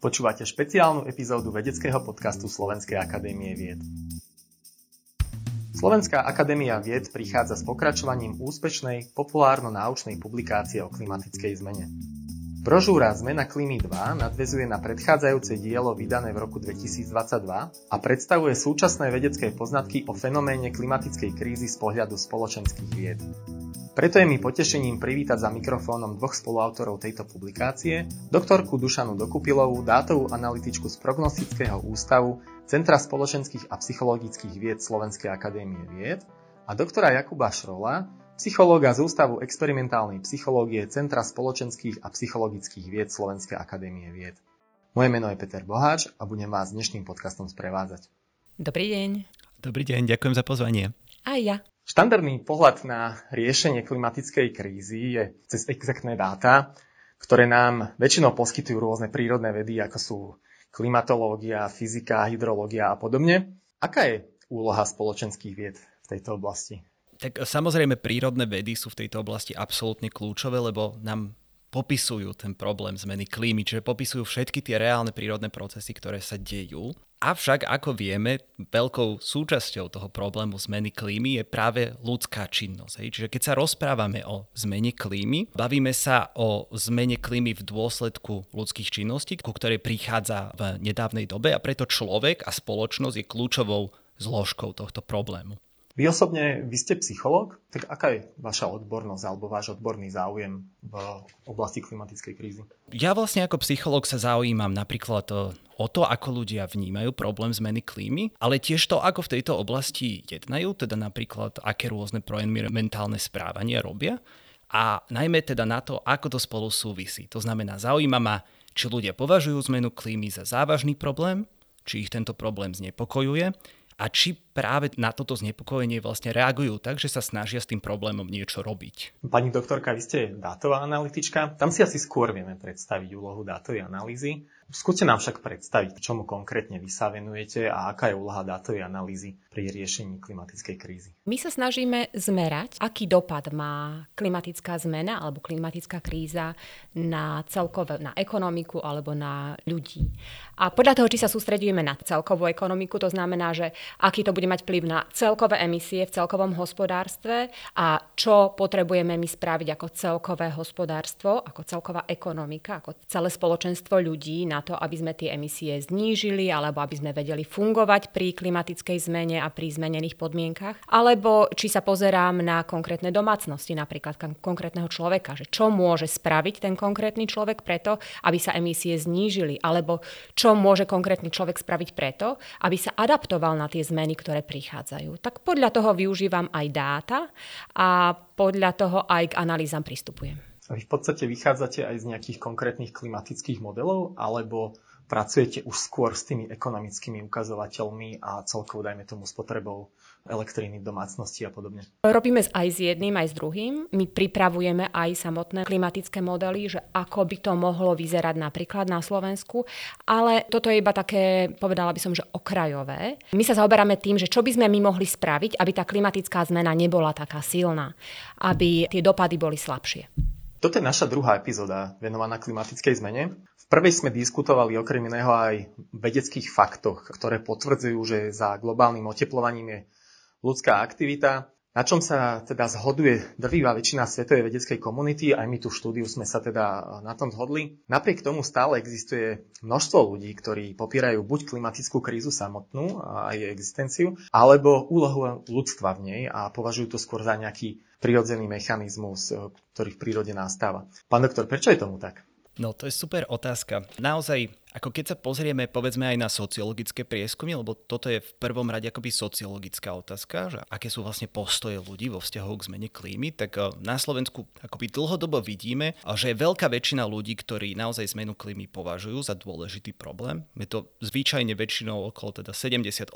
Počúvate špeciálnu epizódu vedeckého podcastu Slovenskej akadémie vied. Slovenská akadémia vied prichádza s pokračovaním úspešnej populárno-náučnej publikácie o klimatickej zmene. Brožúra Zmena klímy 2 nadvezuje na predchádzajúce dielo vydané v roku 2022 a predstavuje súčasné vedecké poznatky o fenoméne klimatickej krízy z pohľadu spoločenských vied. Preto je mi potešením privítať za mikrofónom dvoch spoluautorov tejto publikácie, doktorku Dušanu Dokupilovú, dátovú analytičku z Prognostického ústavu Centra spoločenských a psychologických vied Slovenskej akadémie vied a doktora Jakuba Šrola, psychológa z Ústavu experimentálnej psychológie Centra spoločenských a psychologických vied Slovenskej akadémie vied. Moje meno je Peter Boháč a budem vás dnešným podcastom sprevádzať. Dobrý deň. Dobrý deň, ďakujem za pozvanie. A ja. Štandardný pohľad na riešenie klimatickej krízy je cez exaktné dáta, ktoré nám väčšinou poskytujú rôzne prírodné vedy, ako sú klimatológia, fyzika, hydrológia a podobne. Aká je úloha spoločenských vied v tejto oblasti? Tak samozrejme prírodné vedy sú v tejto oblasti absolútne kľúčové, lebo nám popisujú ten problém zmeny klímy, čiže popisujú všetky tie reálne prírodné procesy, ktoré sa dejú Avšak, ako vieme, veľkou súčasťou toho problému zmeny klímy je práve ľudská činnosť. Hej. Čiže keď sa rozprávame o zmene klímy, bavíme sa o zmene klímy v dôsledku ľudských činností, ku ktorej prichádza v nedávnej dobe a preto človek a spoločnosť je kľúčovou zložkou tohto problému. Vy osobne, vy ste psychológ, tak aká je vaša odbornosť alebo váš odborný záujem v oblasti klimatickej krízy? Ja vlastne ako psychológ sa zaujímam napríklad o to, ako ľudia vnímajú problém zmeny klímy, ale tiež to, ako v tejto oblasti jednajú, teda napríklad aké rôzne mentálne správania robia a najmä teda na to, ako to spolu súvisí. To znamená, zaujíma ma, či ľudia považujú zmenu klímy za závažný problém, či ich tento problém znepokojuje a či práve na toto znepokojenie vlastne reagujú tak, že sa snažia s tým problémom niečo robiť. Pani doktorka, vy ste dátová analytička. Tam si asi skôr vieme predstaviť úlohu dátovej analýzy. Skúste nám však predstaviť, čomu konkrétne vy sa venujete a aká je úloha dátovej analýzy pri riešení klimatickej krízy. My sa snažíme zmerať, aký dopad má klimatická zmena alebo klimatická kríza na celkové, na ekonomiku alebo na ľudí. A podľa toho, či sa sústredujeme na celkovú ekonomiku, to znamená, že aký to bude mať vplyv na celkové emisie v celkovom hospodárstve a čo potrebujeme my spraviť ako celkové hospodárstvo, ako celková ekonomika, ako celé spoločenstvo ľudí na to, aby sme tie emisie znížili alebo aby sme vedeli fungovať pri klimatickej zmene a pri zmenených podmienkach. Alebo či sa pozerám na konkrétne domácnosti, napríklad konkrétneho človeka, že čo môže spraviť ten konkrétny človek preto, aby sa emisie znížili, alebo čo môže konkrétny človek spraviť preto, aby sa adaptoval na tie zmeny, ktoré prichádzajú. Tak podľa toho využívam aj dáta a podľa toho aj k analýzam pristupujem. Vy v podstate vychádzate aj z nejakých konkrétnych klimatických modelov, alebo pracujete už skôr s tými ekonomickými ukazovateľmi a celkovo, dajme tomu, spotrebou elektriny v domácnosti a podobne? Robíme aj s jedným, aj s druhým. My pripravujeme aj samotné klimatické modely, že ako by to mohlo vyzerať napríklad na Slovensku, ale toto je iba také, povedala by som, že okrajové. My sa zaoberáme tým, že čo by sme my mohli spraviť, aby tá klimatická zmena nebola taká silná, aby tie dopady boli slabšie. Toto je naša druhá epizóda venovaná klimatickej zmene. V prvej sme diskutovali okrem iného aj vedeckých faktoch, ktoré potvrdzujú, že za globálnym oteplovaním je ľudská aktivita, na čom sa teda zhoduje drvivá väčšina svetovej vedeckej komunity, aj my tu v štúdiu sme sa teda na tom zhodli. Napriek tomu stále existuje množstvo ľudí, ktorí popierajú buď klimatickú krízu samotnú a jej existenciu, alebo úlohu ľudstva v nej a považujú to skôr za nejaký prirodzený mechanizmus, e, ktorý v prírode nastáva. Pán doktor, prečo je tomu tak? No to je super otázka. Naozaj ako keď sa pozrieme povedzme aj na sociologické prieskumy, lebo toto je v prvom rade akoby sociologická otázka, že aké sú vlastne postoje ľudí vo vzťahu k zmene klímy, tak eh, na Slovensku akoby dlhodobo vidíme, že je veľká väčšina ľudí, ktorí naozaj zmenu klímy považujú za dôležitý problém. Je to zvyčajne väčšinou okolo teda 70-80%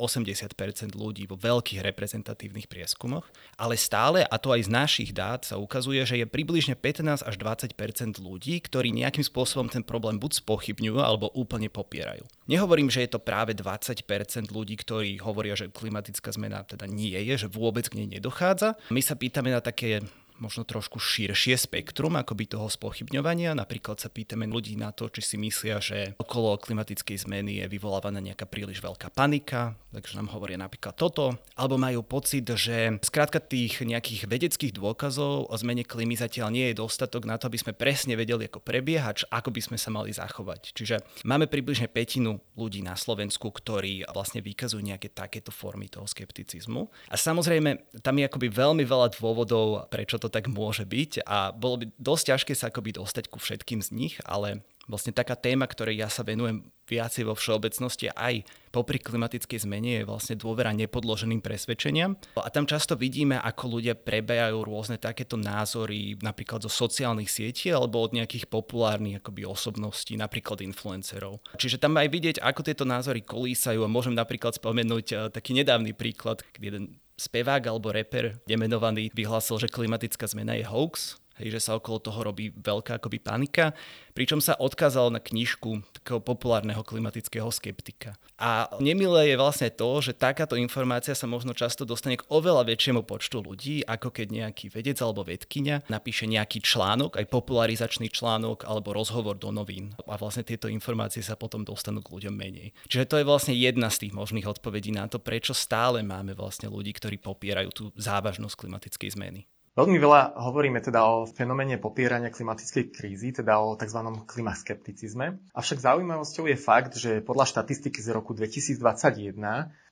ľudí vo veľkých reprezentatívnych prieskumoch, ale stále, a to aj z našich dát, sa ukazuje, že je približne 15 až 20% ľudí, ktorí nejakým spôsobom ten problém buď spochybňujú alebo úplne popierajú. Nehovorím, že je to práve 20% ľudí, ktorí hovoria, že klimatická zmena teda nie je, že vôbec k nej nedochádza. My sa pýtame na také možno trošku širšie spektrum akoby toho spochybňovania. Napríklad sa pýtame ľudí na to, či si myslia, že okolo klimatickej zmeny je vyvolávaná nejaká príliš veľká panika, takže nám hovoria napríklad toto, alebo majú pocit, že skrátka tých nejakých vedeckých dôkazov o zmene klímy zatiaľ nie je dostatok na to, aby sme presne vedeli, ako prebiehať, ako by sme sa mali zachovať. Čiže máme približne petinu ľudí na Slovensku, ktorí vlastne vykazujú nejaké takéto formy toho skepticizmu. A samozrejme, tam je akoby veľmi veľa dôvodov, prečo to tak môže byť a bolo by dosť ťažké sa akoby dostať ku všetkým z nich, ale vlastne taká téma, ktorej ja sa venujem viacej vo všeobecnosti aj popri klimatickej zmene je vlastne dôvera nepodloženým presvedčeniam. A tam často vidíme, ako ľudia prebejajú rôzne takéto názory napríklad zo sociálnych sietí alebo od nejakých populárnych akoby osobností, napríklad influencerov. Čiže tam aj vidieť, ako tieto názory kolísajú a môžem napríklad spomenúť eh, taký nedávny príklad, kedy jeden spevák alebo reper demenovaný vyhlásil, že klimatická zmena je hoax, hej, že sa okolo toho robí veľká akoby panika, pričom sa odkázal na knižku takého populárneho klimatického skeptika. A nemilé je vlastne to, že takáto informácia sa možno často dostane k oveľa väčšiemu počtu ľudí, ako keď nejaký vedec alebo vedkynia napíše nejaký článok, aj popularizačný článok alebo rozhovor do novín. A vlastne tieto informácie sa potom dostanú k ľuďom menej. Čiže to je vlastne jedna z tých možných odpovedí na to, prečo stále máme vlastne ľudí, ktorí popierajú tú závažnosť klimatickej zmeny. Veľmi veľa hovoríme teda o fenomene popierania klimatickej krízy, teda o tzv. klimaskepticizme. Avšak zaujímavosťou je fakt, že podľa štatistiky z roku 2021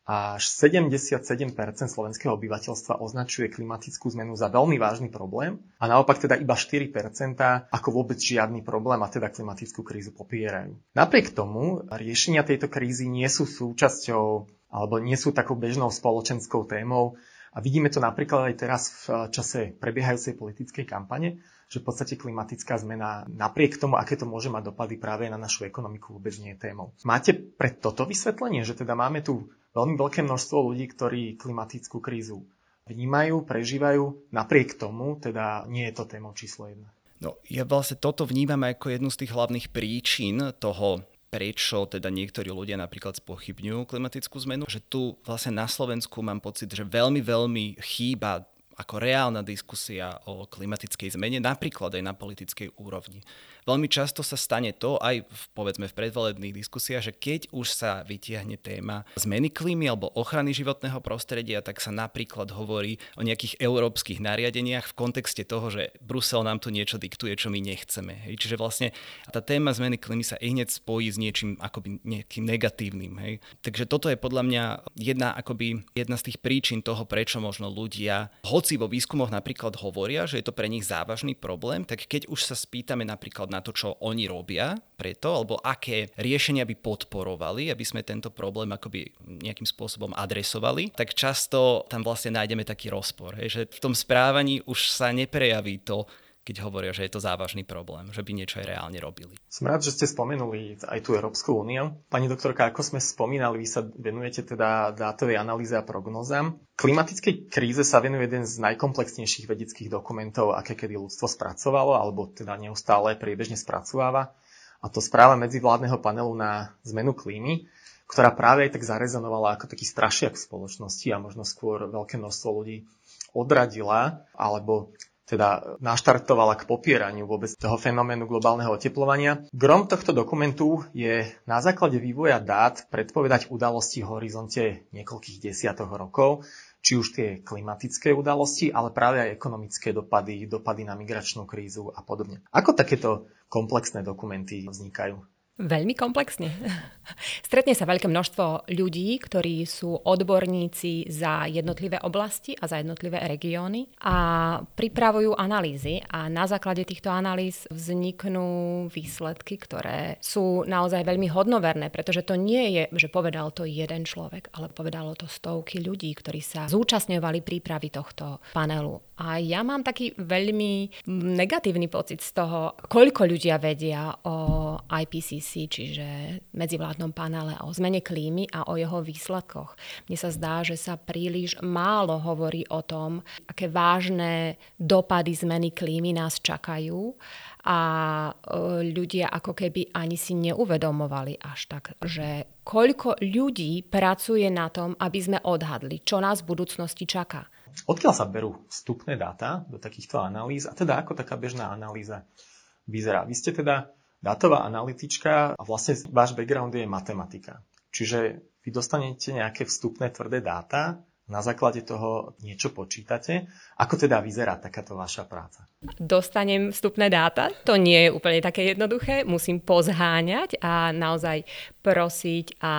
až 77% slovenského obyvateľstva označuje klimatickú zmenu za veľmi vážny problém a naopak teda iba 4% ako vôbec žiadny problém a teda klimatickú krízu popierajú. Napriek tomu riešenia tejto krízy nie sú súčasťou alebo nie sú takou bežnou spoločenskou témou a vidíme to napríklad aj teraz v čase prebiehajúcej politickej kampane, že v podstate klimatická zmena napriek tomu, aké to môže mať dopady práve na našu ekonomiku, vôbec nie je témou. Máte pre toto vysvetlenie, že teda máme tu veľmi veľké množstvo ľudí, ktorí klimatickú krízu vnímajú, prežívajú, napriek tomu teda nie je to témou číslo jedna. No, ja vlastne toto vnímam ako jednu z tých hlavných príčin toho prečo teda niektorí ľudia napríklad spochybňujú klimatickú zmenu, že tu vlastne na Slovensku mám pocit, že veľmi, veľmi chýba ako reálna diskusia o klimatickej zmene, napríklad aj na politickej úrovni. Veľmi často sa stane to aj v, povedzme v predvolebných diskusiách, že keď už sa vytiahne téma zmeny klímy alebo ochrany životného prostredia, tak sa napríklad hovorí o nejakých európskych nariadeniach v kontexte toho, že Brusel nám tu niečo diktuje, čo my nechceme. Hej. Čiže vlastne tá téma zmeny klímy sa i hneď spojí s niečím akoby nejakým negatívnym. Hej. Takže toto je podľa mňa jedna, akoby, jedna z tých príčin toho, prečo možno ľudia, hoci vo výskumoch napríklad hovoria, že je to pre nich závažný problém, tak keď už sa spýtame napríklad na to, čo oni robia preto, alebo aké riešenia by podporovali, aby sme tento problém akoby nejakým spôsobom adresovali, tak často tam vlastne nájdeme taký rozpor, hej, že v tom správaní už sa neprejaví to, keď hovoria, že je to závažný problém, že by niečo aj reálne robili. Som rád, že ste spomenuli aj tú Európsku úniu. Pani doktorka, ako sme spomínali, vy sa venujete teda dátovej analýze a prognozám. Klimatickej kríze sa venuje jeden z najkomplexnejších vedeckých dokumentov, aké kedy ľudstvo spracovalo, alebo teda neustále priebežne spracováva. A to správa medzivládneho panelu na zmenu klímy, ktorá práve aj tak zarezonovala ako taký strašiak v spoločnosti a možno skôr veľké množstvo ľudí odradila alebo teda naštartovala k popieraniu vôbec toho fenoménu globálneho oteplovania. Grom tohto dokumentu je na základe vývoja dát predpovedať udalosti v horizonte niekoľkých desiatok rokov, či už tie klimatické udalosti, ale práve aj ekonomické dopady, dopady na migračnú krízu a podobne. Ako takéto komplexné dokumenty vznikajú? Veľmi komplexne. Stretne sa veľké množstvo ľudí, ktorí sú odborníci za jednotlivé oblasti a za jednotlivé regióny a pripravujú analýzy a na základe týchto analýz vzniknú výsledky, ktoré sú naozaj veľmi hodnoverné, pretože to nie je, že povedal to jeden človek, ale povedalo to stovky ľudí, ktorí sa zúčastňovali prípravy tohto panelu. A ja mám taký veľmi negatívny pocit z toho, koľko ľudia vedia o IPCC, čiže medzivládnom panele o zmene klímy a o jeho výsledkoch. Mne sa zdá, že sa príliš málo hovorí o tom, aké vážne dopady zmeny klímy nás čakajú a e, ľudia ako keby ani si neuvedomovali až tak, že koľko ľudí pracuje na tom, aby sme odhadli, čo nás v budúcnosti čaká. Odkiaľ sa berú vstupné dáta do takýchto analýz a teda ako taká bežná analýza vyzerá. Vy ste teda dátová analytička a vlastne váš background je matematika. Čiže vy dostanete nejaké vstupné tvrdé dáta na základe toho niečo počítate. Ako teda vyzerá takáto vaša práca? Dostanem vstupné dáta, to nie je úplne také jednoduché, musím pozháňať a naozaj prosiť a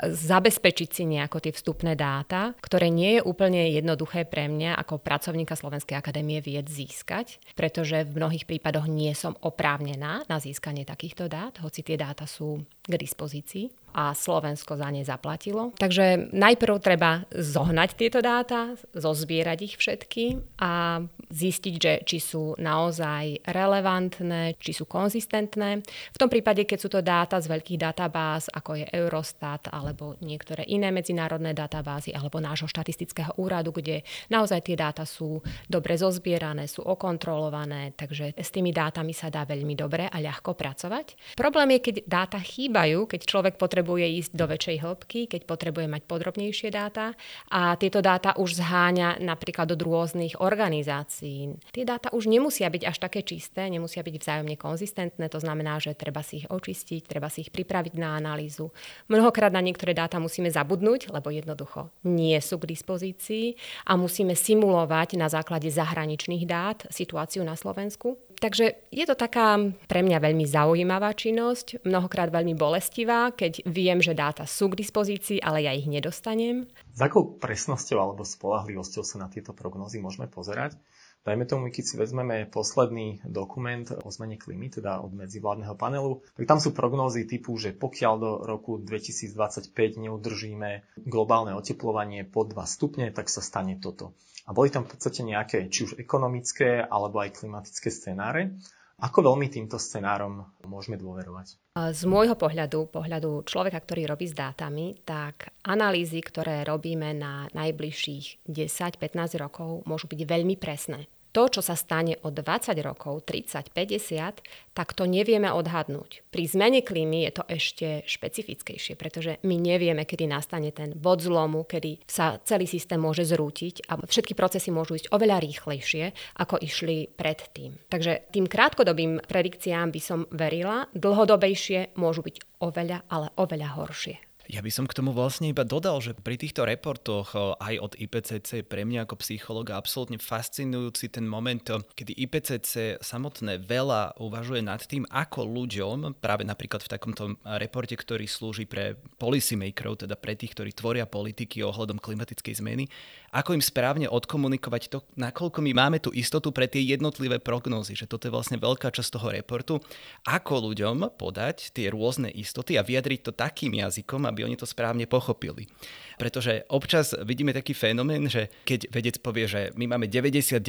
zabezpečiť si nejako tie vstupné dáta, ktoré nie je úplne jednoduché pre mňa ako pracovníka Slovenskej akadémie vied získať, pretože v mnohých prípadoch nie som oprávnená na získanie takýchto dát, hoci tie dáta sú k dispozícii a Slovensko za ne zaplatilo. Takže najprv treba zohnať tieto dáta, zozbierať ich všetky a zistiť, že či sú naozaj relevantné, či sú konzistentné. V tom prípade, keď sú to dáta z veľkých databáz, ako je Eurostat alebo niektoré iné medzinárodné databázy alebo nášho štatistického úradu, kde naozaj tie dáta sú dobre zozbierané, sú okontrolované, takže s tými dátami sa dá veľmi dobre a ľahko pracovať. Problém je, keď dáta chýbajú, keď človek potrebuje ísť do väčšej hĺbky, keď potrebuje mať podrobnejšie dáta a tieto dáta už zháňa napríklad do rôznych organizácií. Tie dáta už nemusia byť až také čisté, nemusia byť vzájomne konzistentné, to znamená, že treba si ich očistiť, treba si ich pripraviť na analýzu. Mnohokrát na niektoré dáta musíme zabudnúť, lebo jednoducho nie sú k dispozícii a musíme simulovať na základe zahraničných dát situáciu na Slovensku. Takže je to taká pre mňa veľmi zaujímavá činnosť, mnohokrát veľmi bolestivá, keď viem, že dáta sú k dispozícii, ale ja ich nedostanem. S akou presnosťou alebo spolahlivosťou sa na tieto prognózy môžeme pozerať? Dajme tomu, keď si vezmeme posledný dokument o zmene klímy, teda od medzivládneho panelu, tak tam sú prognózy typu, že pokiaľ do roku 2025 neudržíme globálne oteplovanie pod 2 stupne, tak sa stane toto. A boli tam v podstate nejaké či už ekonomické alebo aj klimatické scenáre. Ako veľmi týmto scenárom môžeme dôverovať? Z môjho pohľadu, pohľadu človeka, ktorý robí s dátami, tak analýzy, ktoré robíme na najbližších 10-15 rokov, môžu byť veľmi presné to, čo sa stane o 20 rokov, 30, 50, tak to nevieme odhadnúť. Pri zmene klímy je to ešte špecifickejšie, pretože my nevieme, kedy nastane ten bod zlomu, kedy sa celý systém môže zrútiť a všetky procesy môžu ísť oveľa rýchlejšie, ako išli predtým. Takže tým krátkodobým predikciám by som verila, dlhodobejšie môžu byť oveľa, ale oveľa horšie. Ja by som k tomu vlastne iba dodal, že pri týchto reportoch aj od IPCC pre mňa ako psychologa absolútne fascinujúci ten moment, kedy IPCC samotné veľa uvažuje nad tým, ako ľuďom, práve napríklad v takomto reporte, ktorý slúži pre policymakerov, teda pre tých, ktorí tvoria politiky ohľadom klimatickej zmeny, ako im správne odkomunikovať to, nakoľko my máme tú istotu pre tie jednotlivé prognózy, že toto je vlastne veľká časť toho reportu, ako ľuďom podať tie rôzne istoty a vyjadriť to takým jazykom, aby oni to správne pochopili. Pretože občas vidíme taký fenomén, že keď vedec povie, že my máme 99%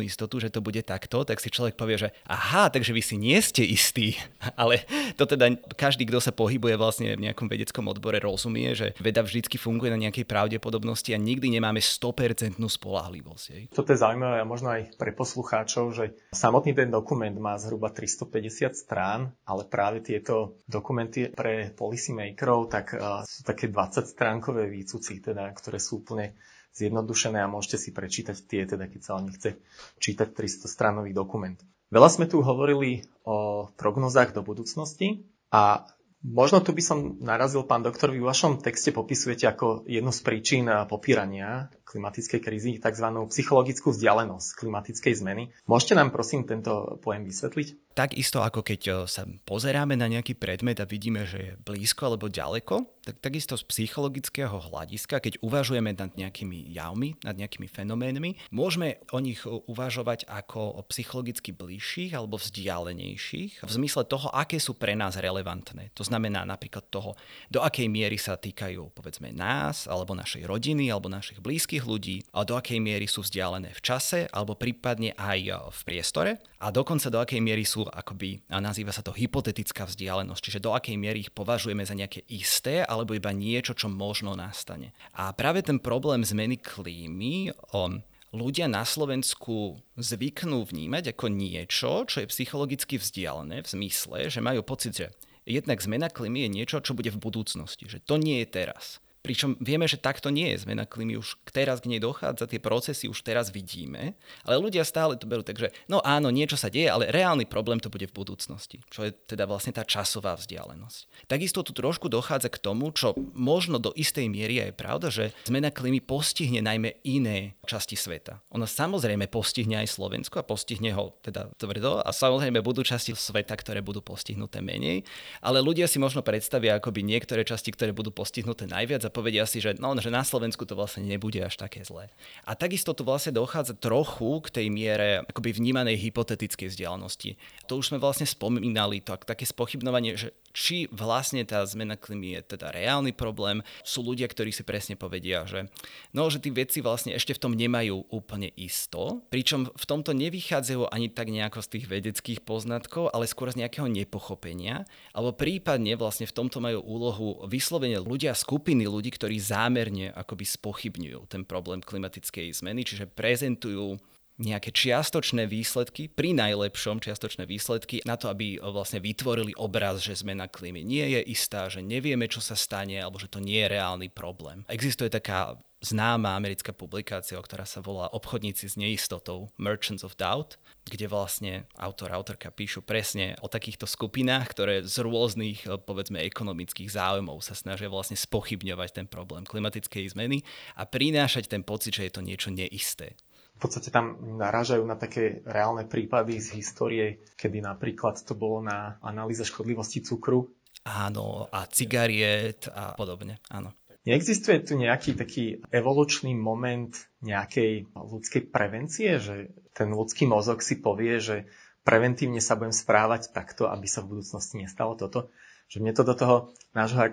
istotu, že to bude takto, tak si človek povie, že aha, takže vy si nie ste istí. Ale to teda každý, kto sa pohybuje vlastne v nejakom vedeckom odbore, rozumie, že veda vždycky funguje na nejakej pravdepodobnosti a nikdy nemáme 100% spolahlivosť. Toto je zaujímavé a možno aj pre poslucháčov, že samotný ten dokument má zhruba 350 strán, ale práve tieto dokumenty pre policymakerov tak uh, sú také 20 stránkové výcuci, teda, ktoré sú úplne zjednodušené a môžete si prečítať tie, teda, keď sa vám nechce čítať 300 stranový dokument. Veľa sme tu hovorili o prognozách do budúcnosti a Možno tu by som narazil, pán doktor, vy v vašom texte popisujete ako jednu z príčin popírania klimatickej krízy tzv. psychologickú vzdialenosť klimatickej zmeny. Môžete nám prosím tento pojem vysvetliť? Takisto ako keď eh, sa pozeráme na nejaký predmet a vidíme, že je blízko alebo ďaleko, tak takisto z psychologického hľadiska, keď uvažujeme nad nejakými javmi, nad nejakými fenoménmi, môžeme o nich uvažovať ako o psychologicky bližších alebo vzdialenejších v zmysle toho, aké sú pre nás relevantné. To znamená napríklad toho, do akej miery sa týkajú povedzme nás, alebo našej rodiny, alebo našich blízkych ľudí, a do akej miery sú vzdialené v čase, alebo prípadne aj eh, v priestore, a dokonca do akej miery sú akoby, a nazýva sa to hypotetická vzdialenosť, čiže do akej miery ich považujeme za nejaké isté alebo iba niečo, čo možno nastane. A práve ten problém zmeny klímy, on, ľudia na Slovensku zvyknú vnímať ako niečo, čo je psychologicky vzdialené v zmysle, že majú pocit, že jednak zmena klímy je niečo, čo bude v budúcnosti, že to nie je teraz. Pričom vieme, že takto nie je zmena klímy, už teraz k nej dochádza, tie procesy už teraz vidíme, ale ľudia stále to berú tak, že no áno, niečo sa deje, ale reálny problém to bude v budúcnosti, čo je teda vlastne tá časová vzdialenosť. Takisto tu trošku dochádza k tomu, čo možno do istej miery je pravda, že zmena klímy postihne najmä iné časti sveta. Ona samozrejme postihne aj Slovensko a postihne ho teda tvrdo a samozrejme budú časti sveta, ktoré budú postihnuté menej, ale ľudia si možno predstavia akoby niektoré časti, ktoré budú postihnuté najviac povedia si, že, no, že na Slovensku to vlastne nebude až také zlé. A takisto tu vlastne dochádza trochu k tej miere akoby vnímanej hypotetickej vzdialenosti. To už sme vlastne spomínali, to také spochybnovanie, že či vlastne tá zmena klímy je teda reálny problém. Sú ľudia, ktorí si presne povedia, že, no, že tí veci vlastne ešte v tom nemajú úplne isto, pričom v tomto nevychádzajú ani tak nejako z tých vedeckých poznatkov, ale skôr z nejakého nepochopenia, alebo prípadne vlastne v tomto majú úlohu vyslovene ľudia, skupiny ľudí, ktorí zámerne akoby spochybňujú ten problém klimatickej zmeny, čiže prezentujú nejaké čiastočné výsledky, pri najlepšom čiastočné výsledky na to, aby vlastne vytvorili obraz, že zmena klímy nie je istá, že nevieme, čo sa stane, alebo že to nie je reálny problém. Existuje taká známa americká publikácia, ktorá sa volá Obchodníci s neistotou, Merchants of Doubt, kde vlastne autor, autorka píšu presne o takýchto skupinách, ktoré z rôznych, povedzme, ekonomických záujmov sa snažia vlastne spochybňovať ten problém klimatickej zmeny a prinášať ten pocit, že je to niečo neisté v podstate tam narážajú na také reálne prípady z histórie, kedy napríklad to bolo na analýze škodlivosti cukru. Áno, a cigariet a podobne, áno. Neexistuje tu nejaký taký evolučný moment nejakej ľudskej prevencie, že ten ľudský mozog si povie, že preventívne sa budem správať takto, aby sa v budúcnosti nestalo toto? Že mne to do toho nášho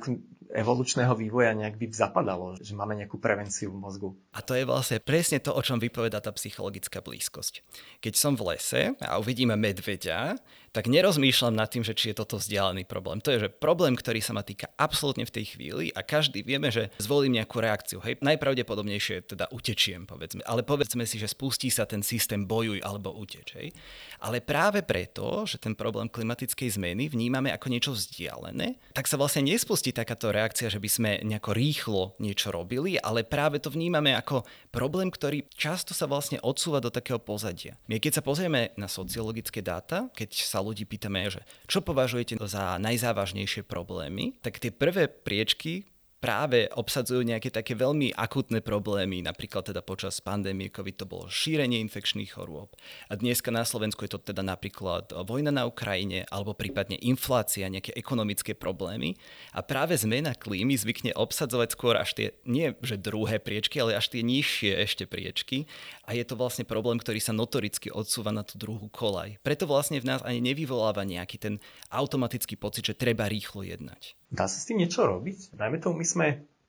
evolučného vývoja nejak by zapadalo, že máme nejakú prevenciu v mozgu. A to je vlastne presne to, o čom vypoveda tá psychologická blízkosť. Keď som v lese a uvidíme medveďa, tak nerozmýšľam nad tým, že či je toto vzdialený problém. To je že problém, ktorý sa ma týka absolútne v tej chvíli a každý vieme, že zvolím nejakú reakciu. Hej, najpravdepodobnejšie teda utečiem, povedzme. Ale povedzme si, že spustí sa ten systém bojuj alebo uteč. Ale práve preto, že ten problém klimatickej zmeny vnímame ako niečo vzdialené, tak sa vlastne nespustí takáto reakcia, že by sme nejako rýchlo niečo robili, ale práve to vnímame ako problém, ktorý často sa vlastne odsúva do takého pozadia. My keď sa pozrieme na sociologické dáta, keď sa ľudí pýtame, že čo považujete za najzávažnejšie problémy, tak tie prvé priečky práve obsadzujú nejaké také veľmi akutné problémy, napríklad teda počas pandémie COVID to bolo šírenie infekčných chorôb. A dneska na Slovensku je to teda napríklad vojna na Ukrajine alebo prípadne inflácia, nejaké ekonomické problémy. A práve zmena klímy zvykne obsadzovať skôr až tie, nie že druhé priečky, ale až tie nižšie ešte priečky. A je to vlastne problém, ktorý sa notoricky odsúva na tú druhú kolaj. Preto vlastne v nás ani nevyvoláva nejaký ten automatický pocit, že treba rýchlo jednať. Dá sa s tým niečo robiť? Dajme tomu, my sme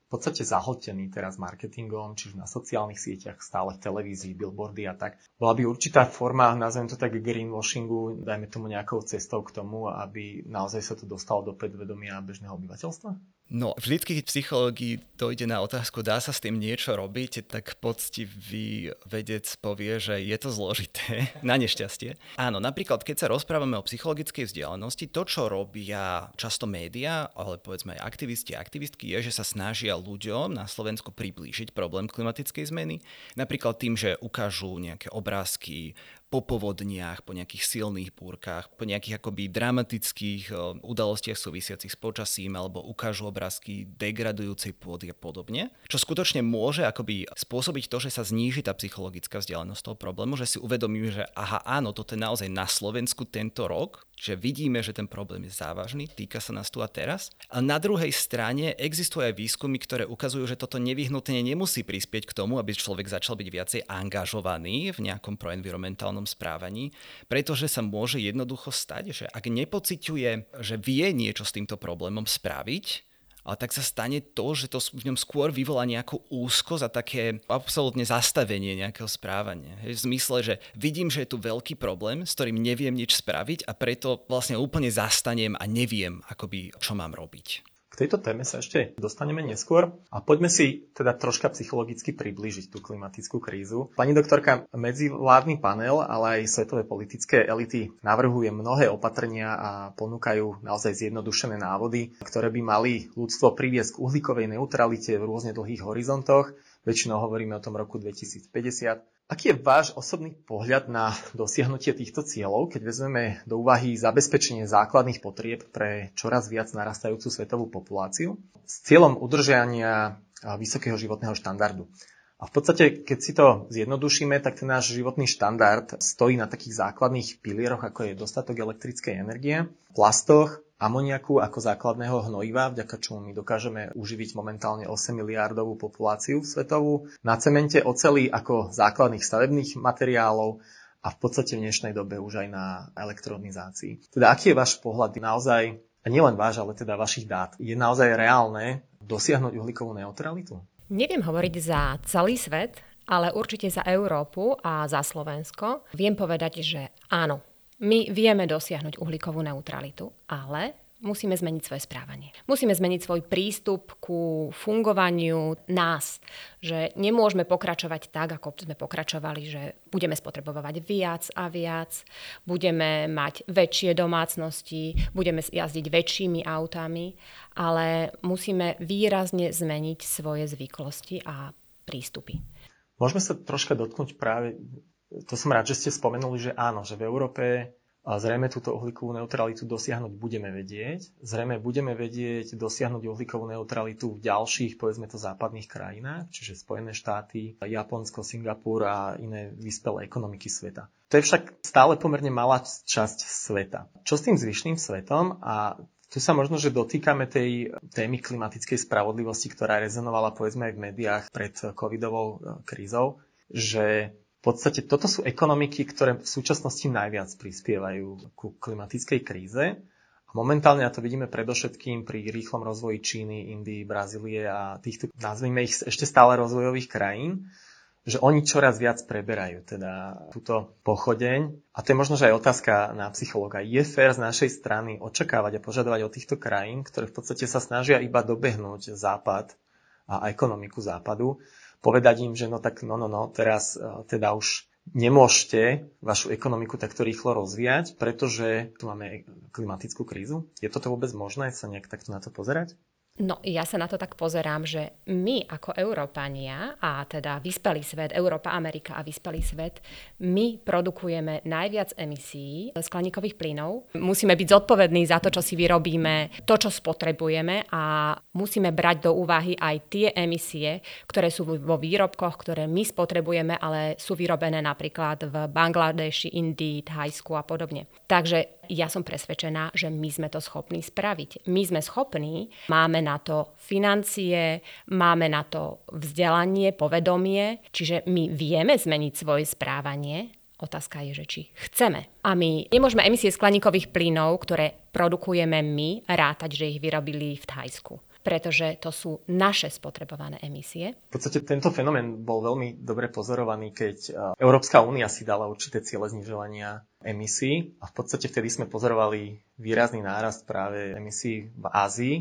v podstate zahltení teraz marketingom, čiže na sociálnych sieťach, stále v televízii, billboardy a tak. Bola by určitá forma, nazvem to tak greenwashingu, dajme tomu nejakou cestou k tomu, aby naozaj sa to dostalo do predvedomia bežného obyvateľstva? No, vždycky, keď psychológii dojde na otázku, dá sa s tým niečo robiť, tak poctivý vedec povie, že je to zložité, na nešťastie. Áno, napríklad, keď sa rozprávame o psychologickej vzdialenosti, to, čo robia často médiá, ale povedzme aj aktivisti a aktivistky, je, že sa snažia ľuďom na Slovensku priblížiť problém klimatickej zmeny. Napríklad tým, že ukážu nejaké obrázky po povodniach, po nejakých silných búrkach, po nejakých akoby dramatických eh, udalostiach súvisiacich s počasím alebo ukážu obrázky degradujúcej pôdy a podobne. Čo skutočne môže akoby spôsobiť to, že sa zníži tá psychologická vzdialenosť toho problému, že si uvedomíme, že aha, áno, toto je naozaj na Slovensku tento rok, že vidíme, že ten problém je závažný, týka sa nás tu a teraz. A na druhej strane existujú aj výskumy, ktoré ukazujú, že toto nevyhnutne nemusí prispieť k tomu, aby človek začal byť viacej angažovaný v nejakom proenvironmentálnom správaní, pretože sa môže jednoducho stať, že ak nepociťuje, že vie niečo s týmto problémom spraviť, ale tak sa stane to, že to v ňom skôr vyvolá nejakú úzkosť a také absolútne zastavenie nejakého správania. Hej, v zmysle, že vidím, že je tu veľký problém, s ktorým neviem nič spraviť a preto vlastne úplne zastanem a neviem, akoby, čo mám robiť. K tejto téme sa ešte dostaneme neskôr a poďme si teda troška psychologicky priblížiť tú klimatickú krízu. Pani doktorka, medzivládny panel, ale aj svetové politické elity navrhuje mnohé opatrenia a ponúkajú naozaj zjednodušené návody, ktoré by mali ľudstvo priviesť k uhlíkovej neutralite v rôzne dlhých horizontoch. Väčšinou hovoríme o tom roku 2050 Aký je váš osobný pohľad na dosiahnutie týchto cieľov, keď vezmeme do úvahy zabezpečenie základných potrieb pre čoraz viac narastajúcu svetovú populáciu s cieľom udržania vysokého životného štandardu? A v podstate, keď si to zjednodušíme, tak ten náš životný štandard stojí na takých základných pilieroch, ako je dostatok elektrickej energie, plastoch, amoniaku ako základného hnojiva, vďaka čomu my dokážeme uživiť momentálne 8 miliardovú populáciu svetovú, na cemente oceli ako základných stavebných materiálov a v podstate v dnešnej dobe už aj na elektronizácii. Teda aký je váš pohľad naozaj, a nielen váš, ale teda vašich dát, je naozaj reálne dosiahnuť uhlíkovú neutralitu? Neviem hovoriť za celý svet, ale určite za Európu a za Slovensko. Viem povedať, že áno, my vieme dosiahnuť uhlíkovú neutralitu, ale musíme zmeniť svoje správanie. Musíme zmeniť svoj prístup ku fungovaniu nás, že nemôžeme pokračovať tak, ako sme pokračovali, že budeme spotrebovať viac a viac, budeme mať väčšie domácnosti, budeme jazdiť väčšími autami, ale musíme výrazne zmeniť svoje zvyklosti a prístupy. Môžeme sa troška dotknúť práve to som rád, že ste spomenuli, že áno, že v Európe zrejme túto uhlíkovú neutralitu dosiahnuť budeme vedieť. Zrejme budeme vedieť dosiahnuť uhlíkovú neutralitu v ďalších, povedzme to, západných krajinách, čiže Spojené štáty, Japonsko, Singapur a iné vyspelé ekonomiky sveta. To je však stále pomerne malá časť sveta. Čo s tým zvyšným svetom a tu sa možno, že dotýkame tej témy klimatickej spravodlivosti, ktorá rezonovala povedzme aj v médiách pred covidovou e, krízou, že v podstate toto sú ekonomiky, ktoré v súčasnosti najviac prispievajú ku klimatickej kríze. A momentálne na to vidíme predovšetkým pri rýchlom rozvoji Číny, Indii, Brazílie a týchto, nazvime ich ešte stále rozvojových krajín, že oni čoraz viac preberajú teda túto pochodeň. A to je možno, že aj otázka na psychologa. Je fér z našej strany očakávať a požadovať od týchto krajín, ktoré v podstate sa snažia iba dobehnúť západ a ekonomiku západu, povedať im, že no tak no, no, no, teraz uh, teda už nemôžete vašu ekonomiku takto rýchlo rozvíjať, pretože tu máme klimatickú krízu. Je toto vôbec možné sa nejak takto na to pozerať? No ja sa na to tak pozerám, že my ako Európania a teda vyspelý svet, Európa, Amerika a vyspelý svet, my produkujeme najviac emisí skleníkových plynov. Musíme byť zodpovední za to, čo si vyrobíme, to, čo spotrebujeme a musíme brať do úvahy aj tie emisie, ktoré sú vo výrobkoch, ktoré my spotrebujeme, ale sú vyrobené napríklad v Bangladeši, Indii, Thajsku a podobne. Takže ja som presvedčená, že my sme to schopní spraviť. My sme schopní, máme na to financie, máme na to vzdelanie, povedomie, čiže my vieme zmeniť svoje správanie, Otázka je, že či chceme. A my nemôžeme emisie skleníkových plynov, ktoré produkujeme my, rátať, že ich vyrobili v Thajsku pretože to sú naše spotrebované emisie. V podstate tento fenomén bol veľmi dobre pozorovaný, keď e, Európska únia si dala určité ciele znižovania emisí a v podstate vtedy sme pozorovali výrazný nárast práve emisí v Ázii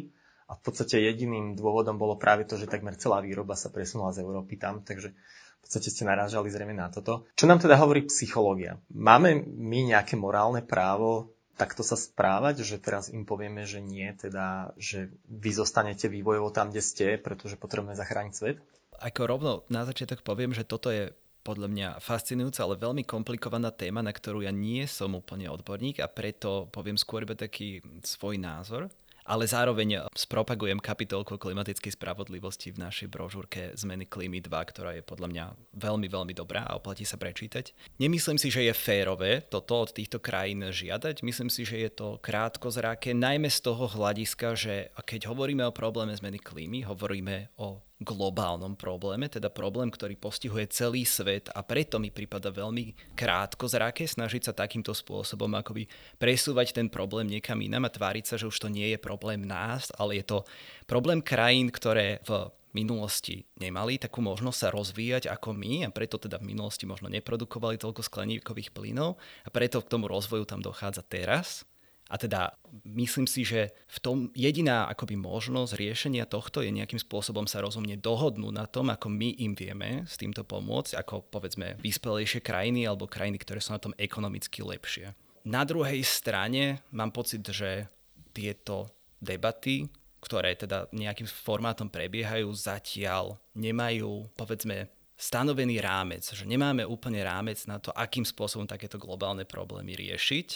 a v podstate jediným dôvodom bolo práve to, že takmer celá výroba sa presunula z Európy tam, takže v podstate ste narážali zrejme na toto. Čo nám teda hovorí psychológia? Máme my nejaké morálne právo takto sa správať, že teraz im povieme, že nie, teda, že vy zostanete vývojovo tam, kde ste, pretože potrebujeme zachrániť svet? Ako rovno na začiatok poviem, že toto je podľa mňa fascinujúca, ale veľmi komplikovaná téma, na ktorú ja nie som úplne odborník a preto poviem skôr iba taký svoj názor ale zároveň spropagujem kapitolku klimatickej spravodlivosti v našej brožúrke Zmeny klímy 2, ktorá je podľa mňa veľmi, veľmi dobrá a oplatí sa prečítať. Nemyslím si, že je férové toto od týchto krajín žiadať. Myslím si, že je to krátkozráke, najmä z toho hľadiska, že keď hovoríme o probléme zmeny klímy, hovoríme o globálnom probléme, teda problém, ktorý postihuje celý svet a preto mi prípada veľmi krátko zrake snažiť sa takýmto spôsobom akoby presúvať ten problém niekam inam a tváriť sa, že už to nie je problém nás, ale je to problém krajín, ktoré v minulosti nemali takú možnosť sa rozvíjať ako my a preto teda v minulosti možno neprodukovali toľko skleníkových plynov a preto k tomu rozvoju tam dochádza teraz A teda myslím si, že v tom jediná akoby možnosť riešenia tohto je nejakým spôsobom sa rozumne dohodnúť na tom, ako my im vieme s týmto pomôcť, ako povedzme vyspelejšie krajiny alebo krajiny, ktoré sú na tom ekonomicky lepšie. Na druhej strane mám pocit, že tieto debaty, ktoré teda nejakým formátom prebiehajú, zatiaľ nemajú, povedzme, stanovený rámec, že nemáme úplne rámec na to, akým spôsobom takéto globálne problémy riešiť,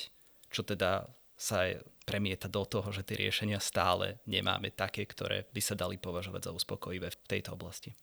čo teda sa premieta do toho, že tie riešenia stále nemáme také, ktoré by sa dali považovať za uspokojivé v tejto oblasti.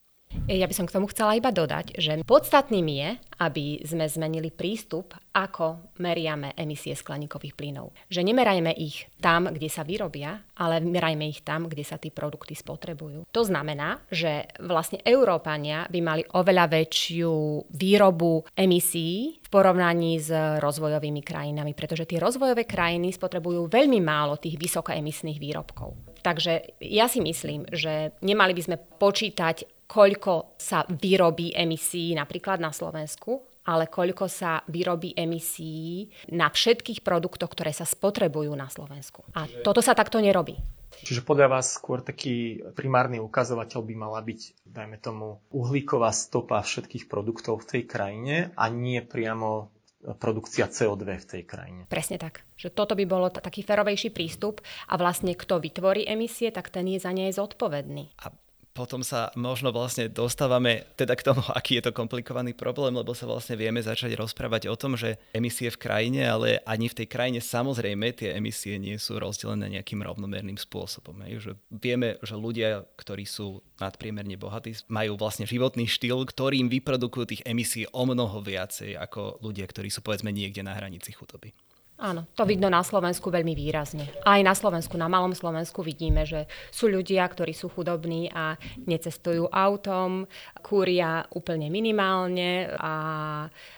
Ja by som k tomu chcela iba dodať, že podstatným je, aby sme zmenili prístup, ako meriame emisie skleníkových plynov. Že nemerajme ich tam, kde sa vyrobia, ale merajme ich tam, kde sa tie produkty spotrebujú. To znamená, že vlastne Európania by mali oveľa väčšiu výrobu emisí v porovnaní s rozvojovými krajinami, pretože tie rozvojové krajiny spotrebujú veľmi málo tých vysokoemisných výrobkov. Takže ja si myslím, že nemali by sme počítať koľko sa vyrobí emisí napríklad na Slovensku, ale koľko sa vyrobí emisí na všetkých produktoch, ktoré sa spotrebujú na Slovensku. A Čiže... toto sa takto nerobí. Čiže podľa vás skôr taký primárny ukazovateľ by mala byť, dajme tomu, uhlíková stopa všetkých produktov v tej krajine a nie priamo produkcia CO2 v tej krajine. Presne tak. Že toto by bolo t- taký ferovejší prístup a vlastne kto vytvorí emisie, tak ten je za nej zodpovedný. A potom sa možno vlastne dostávame teda k tomu, aký je to komplikovaný problém, lebo sa vlastne vieme začať rozprávať o tom, že emisie v krajine, ale ani v tej krajine samozrejme tie emisie nie sú rozdelené nejakým rovnomerným spôsobom. Hej. Že vieme, že ľudia, ktorí sú nadpriemerne bohatí, majú vlastne životný štýl, ktorým vyprodukujú tých emisí o mnoho viacej ako ľudia, ktorí sú povedzme niekde na hranici chudoby. Áno, to vidno na Slovensku veľmi výrazne. Aj na Slovensku, na malom Slovensku vidíme, že sú ľudia, ktorí sú chudobní a necestujú autom, kúria úplne minimálne a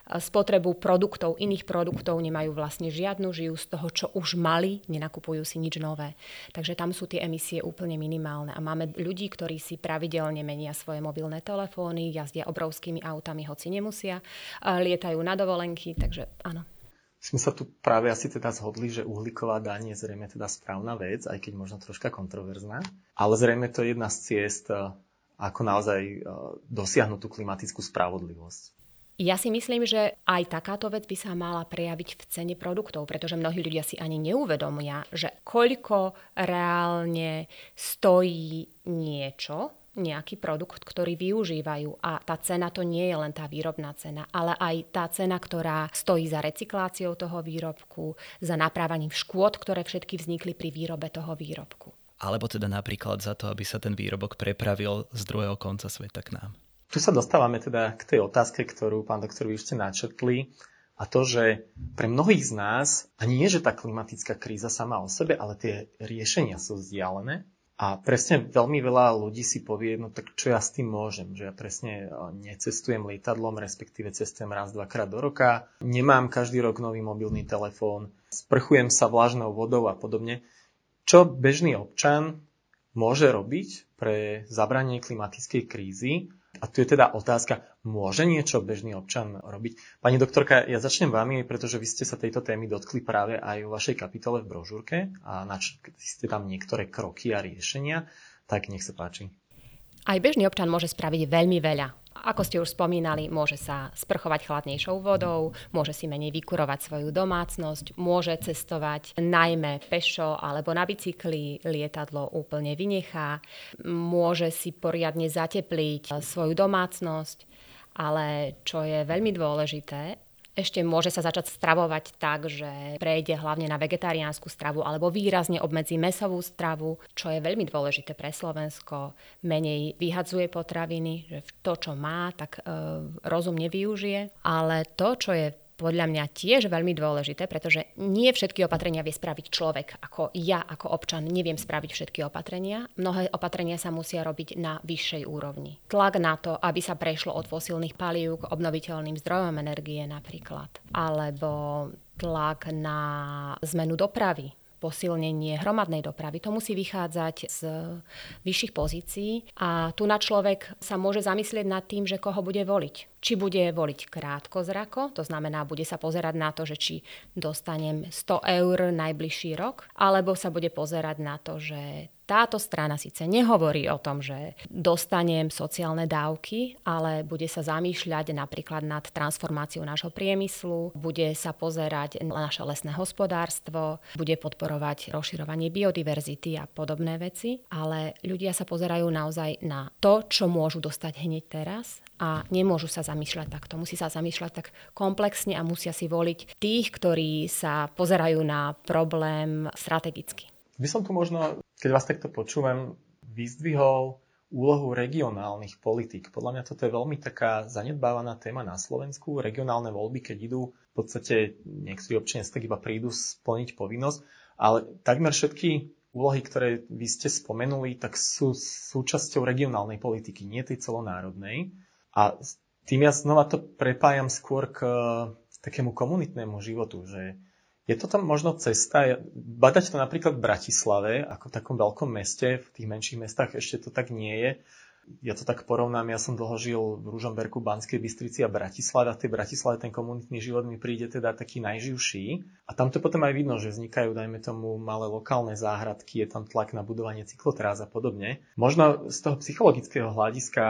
spotrebu produktov, iných produktov nemajú vlastne žiadnu, žijú z toho, čo už mali, nenakupujú si nič nové. Takže tam sú tie emisie úplne minimálne. A máme ľudí, ktorí si pravidelne menia svoje mobilné telefóny, jazdia obrovskými autami, hoci nemusia, lietajú na dovolenky, takže áno sme sa tu práve asi teda zhodli, že uhlíková daň je zrejme teda správna vec, aj keď možno troška kontroverzná. Ale zrejme to je jedna z ciest, eh, ako naozaj eh, dosiahnuť tú klimatickú spravodlivosť. Ja si myslím, že aj takáto vec by sa mala prejaviť v cene produktov, pretože mnohí ľudia si ani neuvedomia, že koľko reálne stojí niečo, nejaký produkt, ktorý využívajú a tá cena to nie je len tá výrobná cena, ale aj tá cena, ktorá stojí za recykláciou toho výrobku, za naprávaním škôd, ktoré všetky vznikli pri výrobe toho výrobku. Alebo teda napríklad za to, aby sa ten výrobok prepravil z druhého konca sveta k nám. Tu sa dostávame teda k tej otázke, ktorú pán doktor vy ste načetli, a to, že pre mnohých z nás, a nie že tá klimatická kríza sama o sebe, ale tie riešenia sú vzdialené, a presne veľmi veľa ľudí si povie, no tak čo ja s tým môžem, že ja presne e, necestujem lietadlom, respektíve cestujem raz, dvakrát do roka, nemám každý rok nový mobilný telefón, sprchujem sa vlažnou vodou a podobne. Čo bežný občan môže robiť pre zabranie klimatickej krízy a tu je teda otázka, môže niečo bežný občan robiť? Pani doktorka, ja začnem vami, pretože vy ste sa tejto témy dotkli práve aj v vašej kapitole v brožúrke a načrtli ste tam niektoré kroky a riešenia, tak nech sa páči. Aj bežný občan môže spraviť veľmi veľa. Ako ste už spomínali, môže sa sprchovať chladnejšou vodou, môže si menej vykurovať svoju domácnosť, môže cestovať najmä pešo alebo na bicykli, lietadlo úplne vynechá, môže si poriadne zatepliť svoju domácnosť, ale čo je veľmi dôležité, ešte môže sa začať stravovať tak, že prejde hlavne na vegetariánsku stravu alebo výrazne obmedzí mesovú stravu, čo je veľmi dôležité pre Slovensko. Menej vyhadzuje potraviny, že to, čo má, tak e, rozumne využije. Ale to, čo je podľa mňa tiež veľmi dôležité, pretože nie všetky opatrenia vie spraviť človek. Ako ja, ako občan, neviem spraviť všetky opatrenia. Mnohé opatrenia sa musia robiť na vyššej úrovni. Tlak na to, aby sa prešlo od fosílnych palív k obnoviteľným zdrojom energie napríklad. Alebo tlak na zmenu dopravy, posilnenie hromadnej dopravy. To musí vychádzať z vyšších pozícií a tu na človek sa môže zamyslieť nad tým, že koho bude voliť či bude voliť krátko zrako, to znamená, bude sa pozerať na to, že či dostanem 100 eur najbližší rok, alebo sa bude pozerať na to, že táto strana síce nehovorí o tom, že dostanem sociálne dávky, ale bude sa zamýšľať napríklad nad transformáciou nášho priemyslu, bude sa pozerať na naše lesné hospodárstvo, bude podporovať rozširovanie biodiverzity a podobné veci, ale ľudia sa pozerajú naozaj na to, čo môžu dostať hneď teraz a nemôžu sa zamýšľať takto. Musí sa zamýšľať tak komplexne a musia si voliť tých, ktorí sa pozerajú na problém strategicky. By som tu možno, keď vás takto počúvam, vyzdvihol úlohu regionálnych politik. Podľa mňa toto je veľmi taká zanedbávaná téma na Slovensku. Regionálne voľby, keď idú, v podstate niektorí občania tak iba prídu splniť povinnosť, ale takmer všetky úlohy, ktoré vy ste spomenuli, tak sú súčasťou regionálnej politiky, nie tej celonárodnej. A tým ja znova to prepájam skôr k takému komunitnému životu, že je to tam možno cesta, badať to napríklad v Bratislave, ako v takom veľkom meste, v tých menších mestách ešte to tak nie je, ja to tak porovnám, ja som dlho žil v Ružomberku, Banskej Bystrici a Bratislave a v tej Bratislave ten komunitný život mi príde teda taký najživší. A tam to potom aj vidno, že vznikajú, dajme tomu, malé lokálne záhradky, je tam tlak na budovanie cyklotráz a podobne. Možno z toho psychologického hľadiska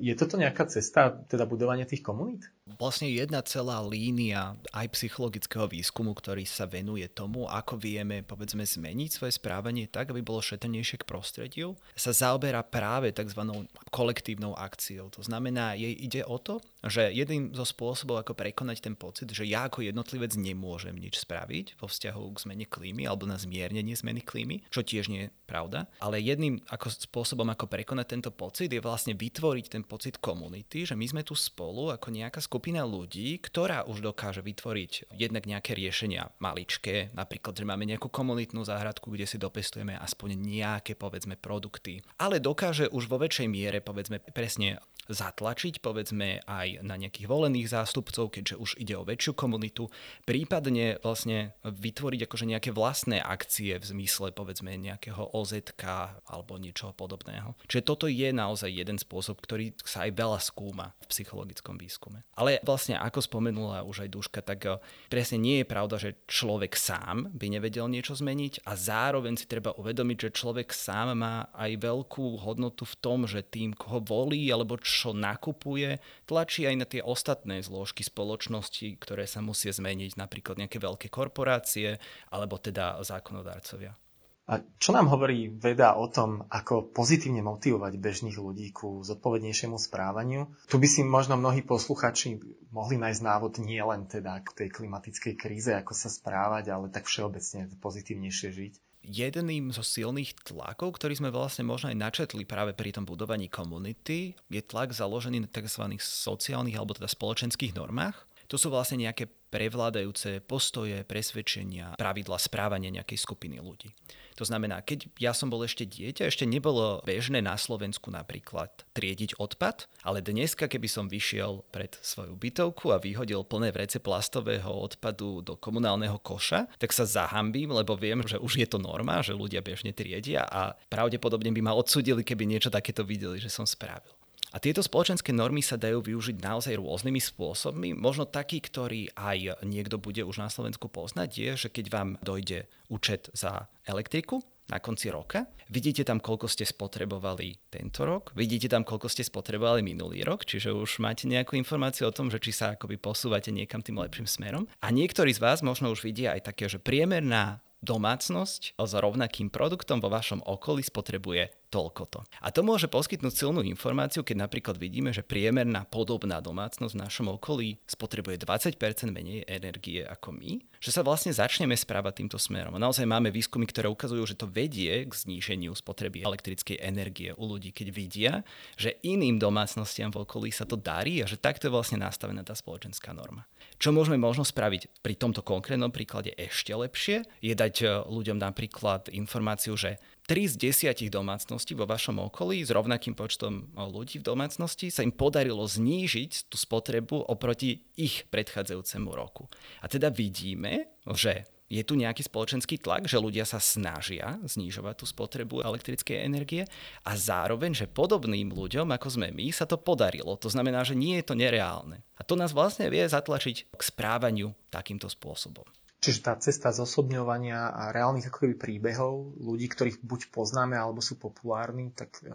je toto nejaká cesta, teda budovanie tých komunít? Vlastne jedna celá línia aj psychologického výskumu, ktorý sa venuje tomu, ako vieme, povedzme, zmeniť svoje správanie tak, aby bolo šetrnejšie k prostrediu, sa zaoberá práve tzv kolektívnou akciou. To znamená, jej ide o to, že jedným zo spôsobov, ako prekonať ten pocit, že ja ako jednotlivec nemôžem nič spraviť vo vzťahu k zmene klímy alebo na zmiernenie zmeny klímy, čo tiež nie je pravda, ale jedným ako spôsobom, ako prekonať tento pocit, je vlastne vytvoriť ten pocit komunity, že my sme tu spolu ako nejaká skupina ľudí, ktorá už dokáže vytvoriť jednak nejaké riešenia maličké, napríklad, že máme nejakú komunitnú záhradku, kde si dopestujeme aspoň nejaké, povedzme, produkty, ale dokáže už vo väčšej miere, povedzme, presne zatlačiť povedzme aj na nejakých volených zástupcov, keďže už ide o väčšiu komunitu, prípadne vlastne vytvoriť akože nejaké vlastné akcie v zmysle povedzme nejakého OZK alebo niečoho podobného. Čiže toto je naozaj jeden spôsob, ktorý sa aj veľa skúma v psychologickom výskume. Ale vlastne ako spomenula už aj Duška, tak eh, presne nie je pravda, že človek sám by nevedel niečo zmeniť a zároveň si treba uvedomiť, že človek sám má aj veľkú hodnotu v tom, že tým, koho volí alebo čo nakupuje, tlačí aj na tie ostatné zložky spoločnosti, ktoré sa musia zmeniť, napríklad nejaké veľké korporácie alebo teda zákonodárcovia. A čo nám hovorí veda o tom, ako pozitívne motivovať bežných ľudí ku zodpovednejšiemu správaniu? Tu by si možno mnohí posluchači mohli nájsť návod nie len teda k tej klimatickej kríze, ako sa správať, ale tak všeobecne pozitívnejšie žiť jedným zo silných tlakov, ktorý sme vlastne možno aj načetli práve pri tom budovaní komunity, je tlak založený na tzv. sociálnych alebo teda spoločenských normách. To sú vlastne nejaké prevládajúce postoje, presvedčenia, pravidla správania nejakej skupiny ľudí. To znamená, keď ja som bol ešte dieťa, ešte nebolo bežné na Slovensku napríklad triediť odpad, ale dneska, keby som vyšiel pred svoju bytovku a vyhodil plné vrece plastového odpadu do komunálneho koša, tak sa zahambím, lebo viem, že už je to norma, že ľudia bežne triedia a pravdepodobne by ma odsudili, keby niečo takéto videli, že som spravil. A tieto spoločenské normy sa dajú využiť naozaj rôznymi spôsobmi. Možno taký, ktorý aj niekto bude už na Slovensku poznať, je, že keď vám dojde účet za elektriku, na konci roka. Vidíte tam, koľko ste spotrebovali tento rok, vidíte tam, koľko ste spotrebovali minulý rok, čiže už máte nejakú informáciu o tom, že či sa akoby posúvate niekam tým lepším smerom. A niektorí z vás možno už vidia aj také, že priemerná domácnosť s rovnakým produktom vo vašom okolí spotrebuje toľkoto. A to môže poskytnúť silnú informáciu, keď napríklad vidíme, že priemerná podobná domácnosť v našom okolí spotrebuje 20% menej energie ako my, že sa vlastne začneme správať týmto smerom. A naozaj máme výskumy, ktoré ukazujú, že to vedie k zníženiu spotreby elektrickej energie u ľudí, keď vidia, že iným domácnostiam v okolí sa to darí a že takto je vlastne nastavená tá spoločenská norma. Čo môžeme možno spraviť pri tomto konkrétnom príklade ešte lepšie, je dať eh, ľuďom napríklad informáciu, že 3 z 10 domácností vo vašom okolí s rovnakým počtom ľudí v domácnosti sa im podarilo znížiť tú spotrebu oproti ich predchádzajúcemu roku. A teda vidíme, že je tu nejaký spoločenský tlak, že ľudia sa snažia znižovať tú spotrebu elektrickej energie a zároveň, že podobným ľuďom, ako sme my, sa to podarilo. To znamená, že nie je to nereálne. A to nás vlastne vie zatlačiť k správaniu takýmto spôsobom. Čiže tá cesta zosobňovania a reálnych akoby príbehov ľudí, ktorých buď poznáme alebo sú populárni, tak e,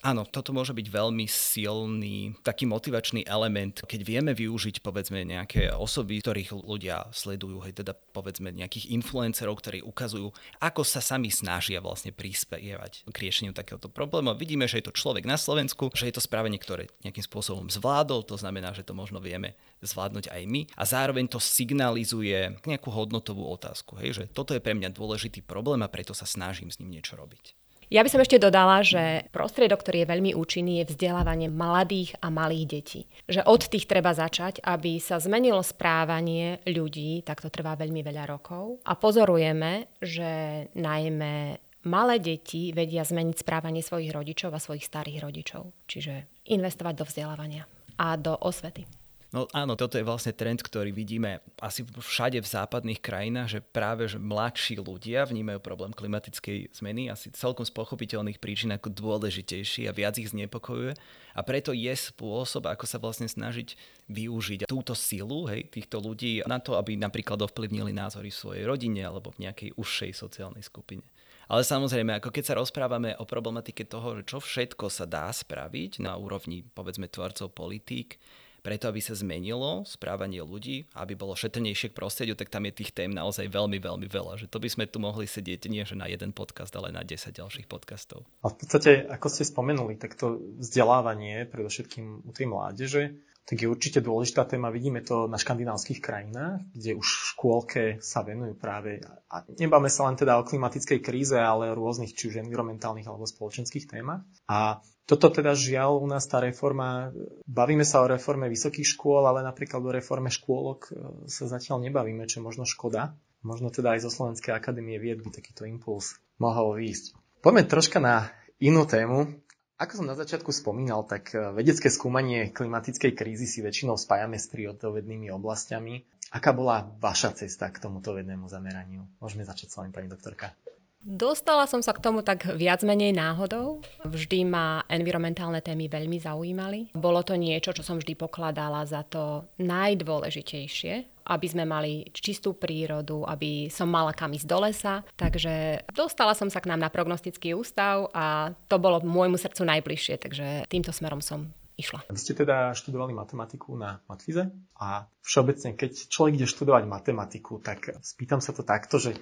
Áno, toto môže byť veľmi silný taký motivačný element, keď vieme využiť povedzme nejaké osoby, ktorých ľudia sledujú, hej, teda povedzme nejakých influencerov, ktorí ukazujú, ako sa sami snažia vlastne prispievať k riešeniu takéhoto problému. Vidíme, že je to človek na Slovensku, že je to správanie, ktoré nejakým spôsobom zvládol, to znamená, že to možno vieme zvládnuť aj my a zároveň to signalizuje nejakú hodnotovú otázku, hej, že toto je pre mňa dôležitý problém a preto sa snažím s ním niečo robiť. Ja by som ešte dodala, že prostriedok, ktorý je veľmi účinný, je vzdelávanie mladých a malých detí. Že od tých treba začať, aby sa zmenilo správanie ľudí, tak to trvá veľmi veľa rokov. A pozorujeme, že najmä malé deti vedia zmeniť správanie svojich rodičov a svojich starých rodičov. Čiže investovať do vzdelávania a do osvety. No áno, toto je vlastne trend, ktorý vidíme asi všade v západných krajinách, že práve že mladší ľudia vnímajú problém klimatickej zmeny asi celkom z pochopiteľných príčin ako dôležitejší a viac ich znepokojuje. A preto je spôsob, ako sa vlastne snažiť využiť túto silu hej, týchto ľudí na to, aby napríklad ovplyvnili názory v svojej rodine alebo v nejakej užšej sociálnej skupine. Ale samozrejme, ako keď sa rozprávame o problematike toho, čo všetko sa dá spraviť na úrovni, povedzme, tvorcov politík, preto aby sa zmenilo správanie ľudí, aby bolo šetrnejšie k prostrediu, tak tam je tých tém naozaj veľmi, veľmi veľa. Že to by sme tu mohli sedieť nie že na jeden podcast, ale na 10 ďalších podcastov. A v podstate, ako ste spomenuli, tak to vzdelávanie, predovšetkým u tej mládeže, tak je určite dôležitá téma. Vidíme to na škandinávskych krajinách, kde už v škôlke sa venujú práve, a nebáme sa len teda o klimatickej kríze, ale o rôznych či už environmentálnych alebo spoločenských témach. A toto teda žiaľ u nás tá reforma, bavíme sa o reforme vysokých škôl, ale napríklad o reforme škôlok e, sa zatiaľ nebavíme, čo možno škoda. Možno teda aj zo Slovenskej akadémie vied by takýto impuls mohol výjsť. Poďme troška na inú tému. Ako som na začiatku spomínal, tak e, vedecké skúmanie klimatickej krízy si väčšinou spájame s prírodovednými oblastiami. Aká bola vaša cesta k tomuto vednému zameraniu? Môžeme začať s vami, pani doktorka. Dostala som sa k tomu tak viac menej náhodou. Vždy ma environmentálne témy veľmi zaujímali. Bolo to niečo, čo som vždy pokladala za to najdôležitejšie, aby sme mali čistú prírodu, aby som mala kam ísť do lesa. Takže dostala som sa k nám na prognostický ústav a to bolo môjmu srdcu najbližšie, takže týmto smerom som išla. Vy ste teda študovali matematiku na Matfize a všeobecne, keď človek ide študovať matematiku, tak spýtam sa to takto, že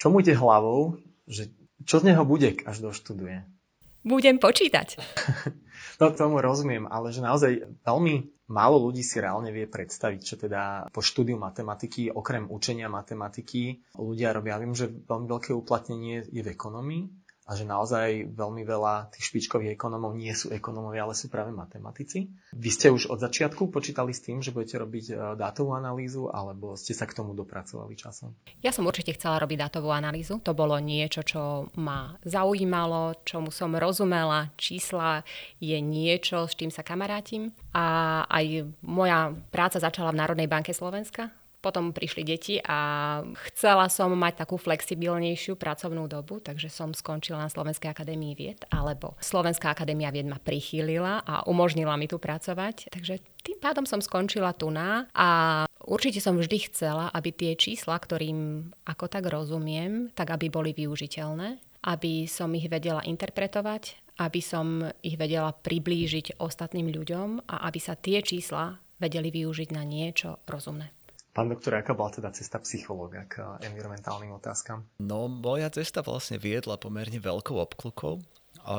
čo mu ide hlavou, že čo z neho bude, až doštuduje? Budem počítať. no tomu rozumiem, ale že naozaj veľmi málo ľudí si reálne vie predstaviť, čo teda po štúdiu matematiky, okrem učenia matematiky, ľudia robia. Viem, že veľmi veľké uplatnenie je v ekonomii, a že naozaj veľmi veľa tých špičkových ekonomov nie sú ekonomovia, ale sú práve matematici. Vy ste už od začiatku počítali s tým, že budete robiť e, dátovú analýzu, alebo ste sa k tomu dopracovali časom? Ja som určite chcela robiť dátovú analýzu. To bolo niečo, čo ma zaujímalo, čomu som rozumela. Čísla je niečo, s čím sa kamarátim. A aj moja práca začala v Národnej banke Slovenska potom prišli deti a chcela som mať takú flexibilnejšiu pracovnú dobu, takže som skončila na Slovenskej akadémii vied, alebo Slovenská akadémia vied ma prichýlila a umožnila mi tu pracovať. Takže tým pádom som skončila tu na a určite som vždy chcela, aby tie čísla, ktorým ako tak rozumiem, tak aby boli využiteľné, aby som ich vedela interpretovať, aby som ich vedela priblížiť ostatným ľuďom a aby sa tie čísla vedeli využiť na niečo rozumné. Pán doktor, aká bola teda cesta psychológa k environmentálnym otázkam? No, moja cesta vlastne viedla pomerne veľkou obklukou.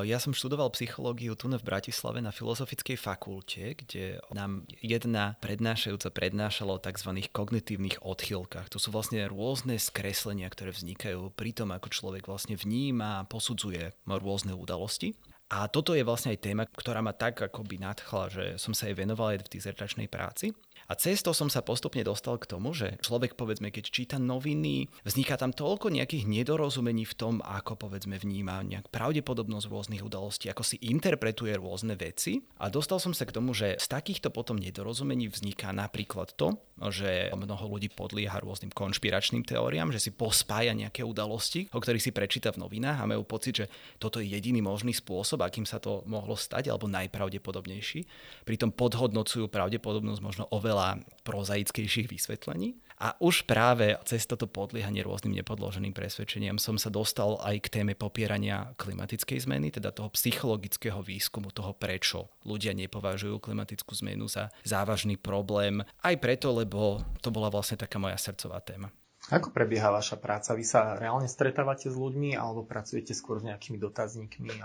Ja som študoval psychológiu tu v Bratislave na Filozofickej fakulte, kde nám jedna prednášajúca prednášala o tzv. kognitívnych odchýlkach. To sú vlastne rôzne skreslenia, ktoré vznikajú pri tom, ako človek vlastne vníma a posudzuje rôzne udalosti. A toto je vlastne aj téma, ktorá ma tak akoby nadchla, že som sa jej venoval aj v dizertačnej práci. A cestou som sa postupne dostal k tomu, že človek povedzme, keď číta noviny, vzniká tam toľko nejakých nedorozumení v tom, ako povedzme vníma nejak pravdepodobnosť rôznych udalostí, ako si interpretuje rôzne veci. A dostal som sa k tomu, že z takýchto potom nedorozumení vzniká napríklad to, že mnoho ľudí podlieha rôznym konšpiračným teóriám, že si pospája nejaké udalosti, o ktorých si prečíta v novinách a majú pocit, že toto je jediný možný spôsob, akým sa to mohlo stať, alebo najpravdepodobnejší. Pritom podhodnocujú pravdepodobnosť možno oveľa prozaickejších vysvetlení. A už práve cez toto podliehanie rôznym nepodloženým presvedčeniam som sa dostal aj k téme popierania klimatickej zmeny, teda toho psychologického výskumu, toho prečo ľudia nepovažujú klimatickú zmenu za závažný problém. Aj preto, lebo to bola vlastne taká moja srdcová téma. Ako prebieha vaša práca? Vy sa reálne stretávate s ľuďmi alebo pracujete skôr s nejakými dotazníkmi?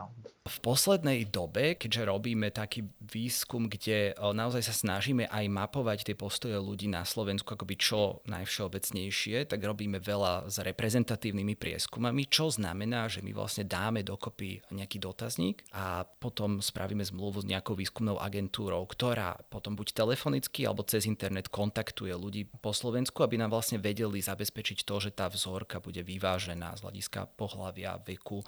V poslednej dobe, keďže robíme taký výskum, kde naozaj sa snažíme aj mapovať tie postoje ľudí na Slovensku akoby čo najvšeobecnejšie, tak robíme veľa s reprezentatívnymi prieskumami, čo znamená, že my vlastne dáme dokopy nejaký dotazník a potom spravíme zmluvu s nejakou výskumnou agentúrou, ktorá potom buď telefonicky alebo cez internet kontaktuje ľudí po Slovensku, aby nám vlastne vedeli zabezpečiť zabezpečiť to, že tá vzorka bude vyvážená z hľadiska pohľavia, veku,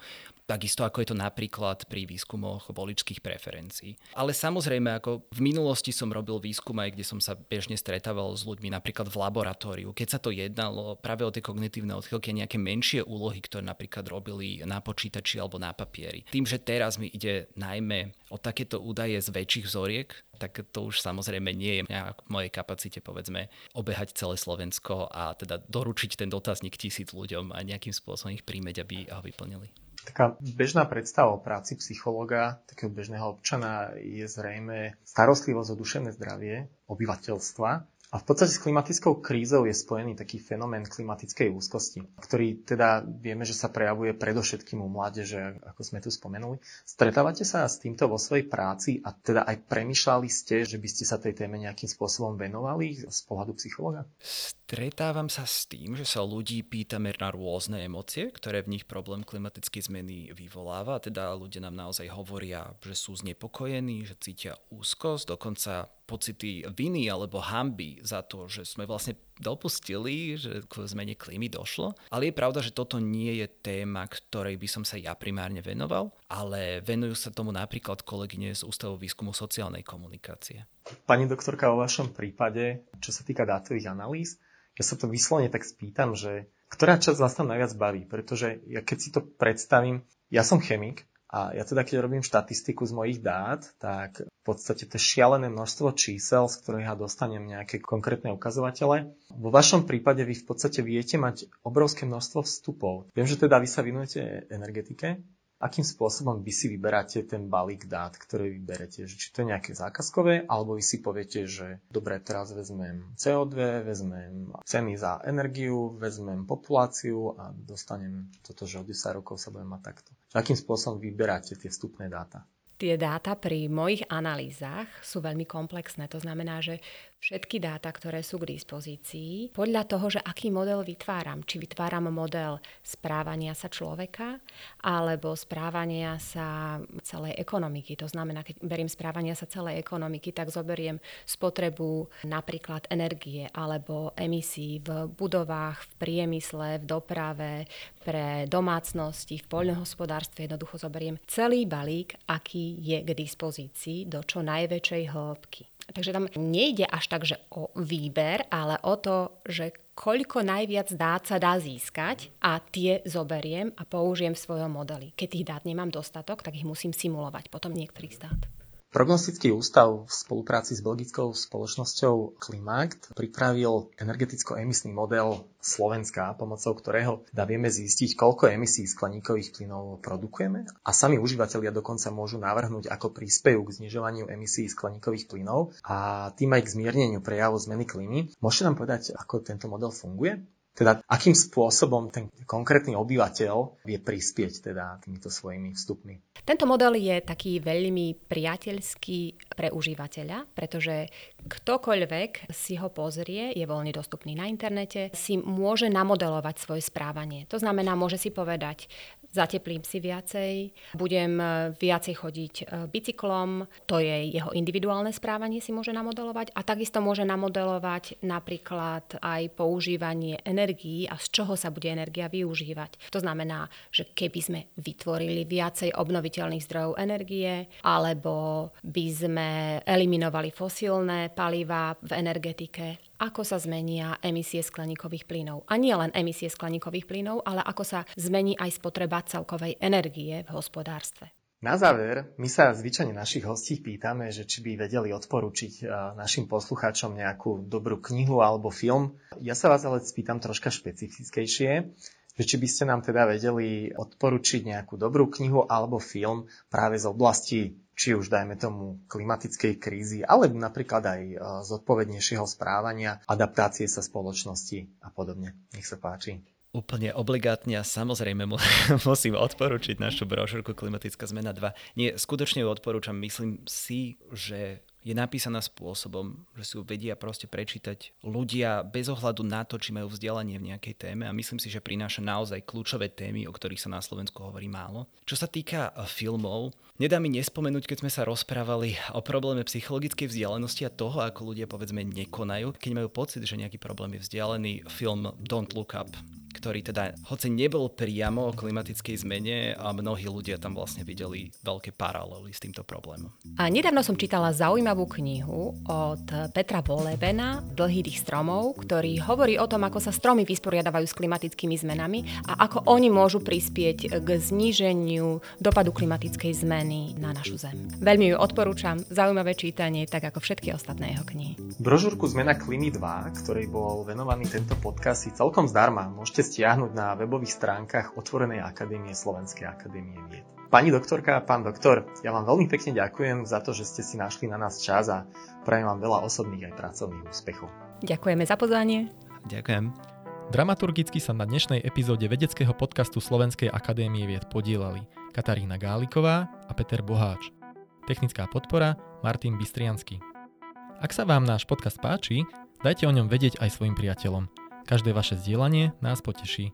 takisto ako je to napríklad pri výskumoch voličských preferencií. Ale samozrejme, ako v minulosti som robil výskum aj, kde som sa bežne stretával s ľuďmi napríklad v laboratóriu, keď sa to jednalo práve o tie kognitívne odchylky, nejaké menšie úlohy, ktoré napríklad robili na počítači alebo na papieri. Tým, že teraz mi ide najmä o takéto údaje z väčších vzoriek, tak to už samozrejme nie je v mojej kapacite, povedzme, obehať celé Slovensko a teda doručiť ten dotazník tisíc ľuďom a nejakým spôsobom ich príjmeť, aby ho vyplnili. Taká bežná predstava o práci psychologa, takého bežného občana, je zrejme starostlivosť o duševné zdravie obyvateľstva a v podstate s klimatickou krízou je spojený taký fenomén klimatickej úzkosti, ktorý teda vieme, že sa prejavuje predovšetkým u mládeže, ako sme tu spomenuli. Stretávate sa s týmto vo svojej práci a teda aj premyšľali ste, že by ste sa tej téme nejakým spôsobom venovali z pohľadu psychologa? Stretávam sa s tým, že sa ľudí pýtame na rôzne emócie, ktoré v nich problém klimatickej zmeny vyvoláva. Teda ľudia nám naozaj hovoria, že sú znepokojení, že cítia úzkosť, dokonca pocity viny alebo hamby za to, že sme vlastne dopustili, že k zmene klímy došlo. Ale je pravda, že toto nie je téma, ktorej by som sa ja primárne venoval, ale venujú sa tomu napríklad kolegyne z Ústavu výskumu sociálnej komunikácie. Pani doktorka, o vašom prípade, čo sa týka dátových analýz, ja sa to vyslovene tak spýtam, že ktorá časť vás tam najviac baví? Pretože ja keď si to predstavím, ja som chemik a ja teda, keď robím štatistiku z mojich dát, tak v podstate to šialené množstvo čísel, z ktorých ja dostanem nejaké konkrétne ukazovatele. Vo vašom prípade vy v podstate viete mať obrovské množstvo vstupov. Viem, že teda vy sa venujete energetike, akým spôsobom vy si vyberáte ten balík dát, ktoré vyberete. Či to je nejaké zákazkové, alebo vy si poviete, že dobre, teraz vezmem CO2, vezmem ceny za energiu, vezmem populáciu a dostanem toto, že od 10 rokov sa budem mať takto. Akým spôsobom vyberáte tie vstupné dáta? Tie dáta pri mojich analýzach sú veľmi komplexné. To znamená, že všetky dáta, ktoré sú k dispozícii, podľa toho, že aký model vytváram. Či vytváram model správania sa človeka, alebo správania sa celej ekonomiky. To znamená, keď beriem správania sa celej ekonomiky, tak zoberiem spotrebu napríklad energie alebo emisí v budovách, v priemysle, v doprave, pre domácnosti, v poľnohospodárstve. Jednoducho zoberiem celý balík, aký je k dispozícii do čo najväčšej hĺbky. Takže tam nejde až tak, že o výber, ale o to, že koľko najviac dát sa dá získať a tie zoberiem a použijem v svojom modeli. Keď tých dát nemám dostatok, tak ich musím simulovať potom niektorých dát. Prognostický ústav v spolupráci s belgickou spoločnosťou Klimact pripravil energeticko-emisný model Slovenska, pomocou ktorého dá vieme zistiť, koľko emisí skleníkových plynov produkujeme a sami užívateľia dokonca môžu navrhnúť, ako príspejú k znižovaniu emisí skleníkových plynov a tým aj k zmierneniu prejavu zmeny klímy. Môžete nám povedať, ako tento model funguje? Teda akým spôsobom ten konkrétny obyvateľ vie prispieť teda týmito svojimi vstupmi. Tento model je taký veľmi priateľský pre užívateľa, pretože ktokoľvek si ho pozrie, je voľne dostupný na internete, si môže namodelovať svoje správanie. To znamená, môže si povedať, zateplím si viacej, budem e, viacej chodiť e, bicyklom, to je jeho individuálne správanie si môže namodelovať a takisto môže namodelovať napríklad aj používanie energií a z čoho sa bude energia využívať. To znamená, že keby sme vytvorili viacej obnoviteľných zdrojov energie alebo by sme eliminovali fosílne paliva v energetike ako sa zmenia emisie skleníkových plynov. A nie len emisie skleníkových plynov, ale ako sa zmení aj spotreba celkovej energie v hospodárstve. Na záver, my sa zvyčajne našich hostí pýtame, že či by vedeli odporučiť našim poslucháčom nejakú dobrú knihu alebo film. Ja sa vás ale spýtam troška špecifickejšie, že či by ste nám teda vedeli odporučiť nejakú dobrú knihu alebo film práve z oblasti či už dajme tomu klimatickej krízy, ale napríklad aj e, zodpovednejšieho správania, adaptácie sa spoločnosti a podobne. Nech sa páči. Úplne obligátne a samozrejme musím odporučiť našu brožúrku Klimatická zmena 2. Nie, skutočne ju odporúčam. Myslím si, že je napísaná spôsobom, že si ju vedia proste prečítať ľudia bez ohľadu na to, či majú vzdelanie v nejakej téme a myslím si, že prináša naozaj kľúčové témy, o ktorých sa na Slovensku hovorí málo. Čo sa týka e, filmov, nedá mi nespomenúť, keď sme sa rozprávali o probléme psychologickej vzdialenosti a toho, ako ľudia povedzme nekonajú, keď majú pocit, že nejaký problém je vzdialený, film Don't Look Up ktorý teda, hoci nebol priamo o klimatickej zmene, a mnohí ľudia tam vlastne videli veľké paralely s týmto problémom. A nedávno som čítala zaujímavú knihu od Petra Volebena, Dlhých stromov, ktorý hovorí o tom, ako sa stromy vysporiadavajú s klimatickými zmenami a ako oni môžu prispieť k zníženiu dopadu klimatickej zmeny na našu Zem. Veľmi ju odporúčam, zaujímavé čítanie, tak ako všetky ostatné jeho knihy. Brožúrku Zmena klímy 2, ktorý bol venovaný tento podcast, si celkom zdarma môžete stiahnuť na webových stránkach Otvorenej akadémie Slovenskej akadémie vied. Pani doktorka, pán doktor, ja vám veľmi pekne ďakujem za to, že ste si našli na nás čas a prajem vám veľa osobných aj pracovných úspechov. Ďakujeme za pozvanie. Ďakujem. Dramaturgicky sa na dnešnej epizóde vedeckého podcastu Slovenskej akadémie vied podielali Katarína Gáliková a Peter Boháč. Technická podpora Martin Bystriansky. Ak sa vám náš podcast páči, dajte o ňom vedieť aj svojim priateľom – Každé vaše zdieľanie nás poteší.